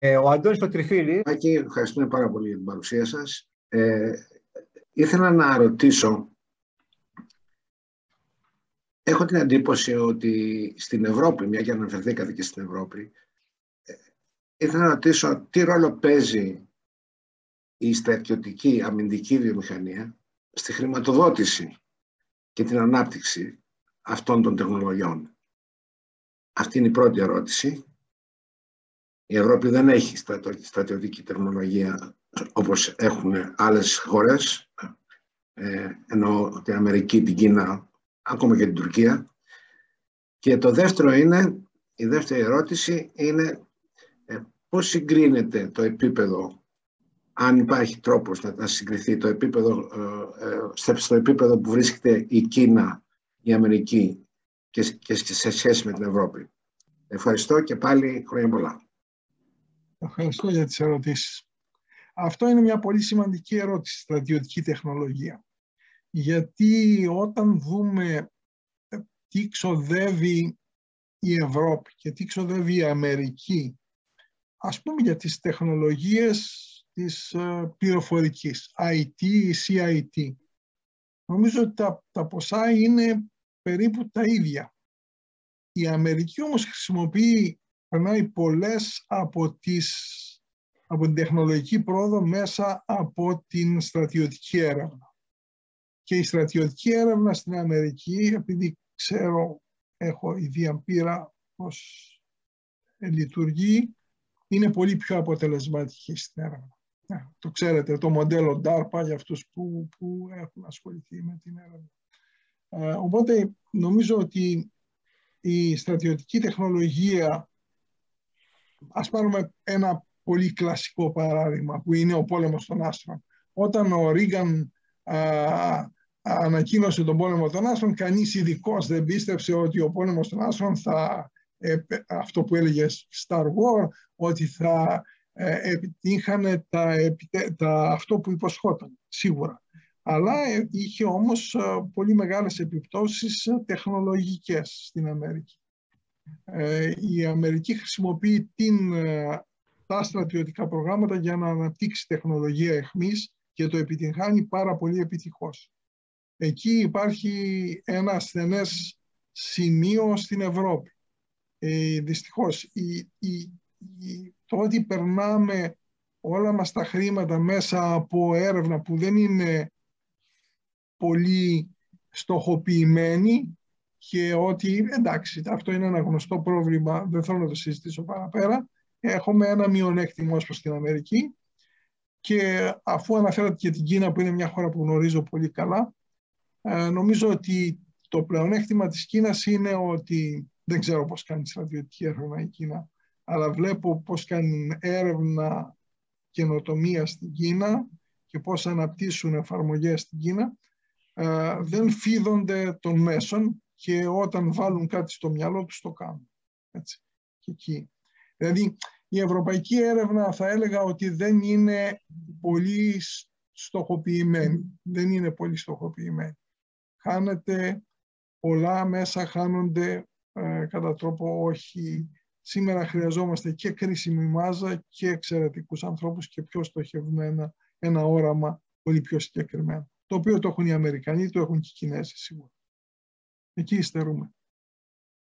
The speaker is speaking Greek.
Ε, ο Αντώνης Πατριφίλη. Άκη, ευχαριστούμε πάρα πολύ για την παρουσία σας. Ε, ήθελα να ρωτήσω, έχω την εντύπωση ότι στην Ευρώπη, μια και αναφερθήκατε και στην Ευρώπη, ε, ήθελα να ρωτήσω τι ρόλο παίζει η στρατιωτική αμυντική βιομηχανία στη χρηματοδότηση και την ανάπτυξη αυτών των τεχνολογιών. Αυτή είναι η πρώτη ερώτηση. Η Ευρώπη δεν έχει στρατιωτική τεχνολογία όπως έχουν άλλες χώρες, ε, ενώ την Αμερική, την Κίνα, ακόμα και την Τουρκία. Και το δεύτερο είναι, η δεύτερη ερώτηση είναι ε, πώς συγκρίνεται το επίπεδο, αν υπάρχει τρόπος να, συγκριθεί το επίπεδο, ε, στο επίπεδο που βρίσκεται η Κίνα, η Αμερική και, και σε σχέση με την Ευρώπη. Ευχαριστώ και πάλι χρόνια πολλά. Ευχαριστώ για τις ερωτήσεις. Αυτό είναι μια πολύ σημαντική ερώτηση, στρατιωτική τεχνολογία. Γιατί όταν δούμε ε, τι ξοδεύει η Ευρώπη και τι ξοδεύει η Αμερική, ας πούμε για τις τεχνολογίες της ε, πληροφορικής, IT ή CIT. Νομίζω ότι τα, τα ποσά είναι περίπου τα ίδια. Η Αμερική όμως χρησιμοποιεί περνάει πολλές από, τις, από την τεχνολογική πρόοδο μέσα από την στρατιωτική έρευνα. Και η στρατιωτική έρευνα στην Αμερική, επειδή ξέρω, έχω ήδη πείρα πώς λειτουργεί, είναι πολύ πιο αποτελεσματική στην έρευνα. Ε, το ξέρετε, το μοντέλο DARPA για αυτούς που, που έχουν ασχοληθεί με την έρευνα. Ε, οπότε νομίζω ότι η στρατιωτική τεχνολογία Ας πάρουμε ένα πολύ κλασικό παράδειγμα που είναι ο πόλεμος των άστρων. Όταν ο Ρίγκαν ανακοίνωσε τον πόλεμο των άστρων, κανείς ειδικός δεν πίστεψε ότι ο πόλεμος των άστρων θα, αυτό που έλεγες Star War, ότι θα ε, επιτύχανε τα, τα, αυτό που υποσχόταν, σίγουρα. Αλλά ε, είχε όμως ε, πολύ μεγάλες επιπτώσεις τεχνολογικές στην Αμερική. Ε, η Αμερική χρησιμοποιεί την, ε, τα στρατιωτικά προγράμματα για να αναπτύξει τεχνολογία εχμής και το επιτυγχάνει πάρα πολύ επιτυχώς. Εκεί υπάρχει ένα ασθενές σημείο στην Ευρώπη. Ε, δυστυχώς, η, η, το ότι περνάμε όλα μας τα χρήματα μέσα από έρευνα που δεν είναι πολύ στοχοποιημένη και ότι εντάξει, αυτό είναι ένα γνωστό πρόβλημα, δεν θέλω να το συζητήσω παραπέρα. Έχουμε ένα μειονέκτημα ως προς την Αμερική και αφού αναφέρατε και την Κίνα που είναι μια χώρα που γνωρίζω πολύ καλά, ε, νομίζω ότι το πλεονέκτημα της Κίνας είναι ότι δεν ξέρω πώς κάνει στρατιωτική έρευνα η Κίνα, αλλά βλέπω πώς κάνει έρευνα καινοτομία στην Κίνα και πώς αναπτύσσουν εφαρμογές στην Κίνα, ε, δεν φίδονται των μέσων και όταν βάλουν κάτι στο μυαλό τους το κάνουν. Έτσι. Και εκεί. Δηλαδή η ευρωπαϊκή έρευνα θα έλεγα ότι δεν είναι πολύ στοχοποιημένη. Δεν είναι πολύ στοχοποιημένη. Χάνεται πολλά μέσα, χάνονται ε, κατά τρόπο όχι. Σήμερα χρειαζόμαστε και κρίσιμη μάζα και εξαιρετικούς ανθρώπους και πιο στοχευμένα ένα όραμα πολύ πιο συγκεκριμένο. Το οποίο το έχουν οι Αμερικανοί, το έχουν και οι Κινέζοι σίγουρα. Εκεί υστερούμε.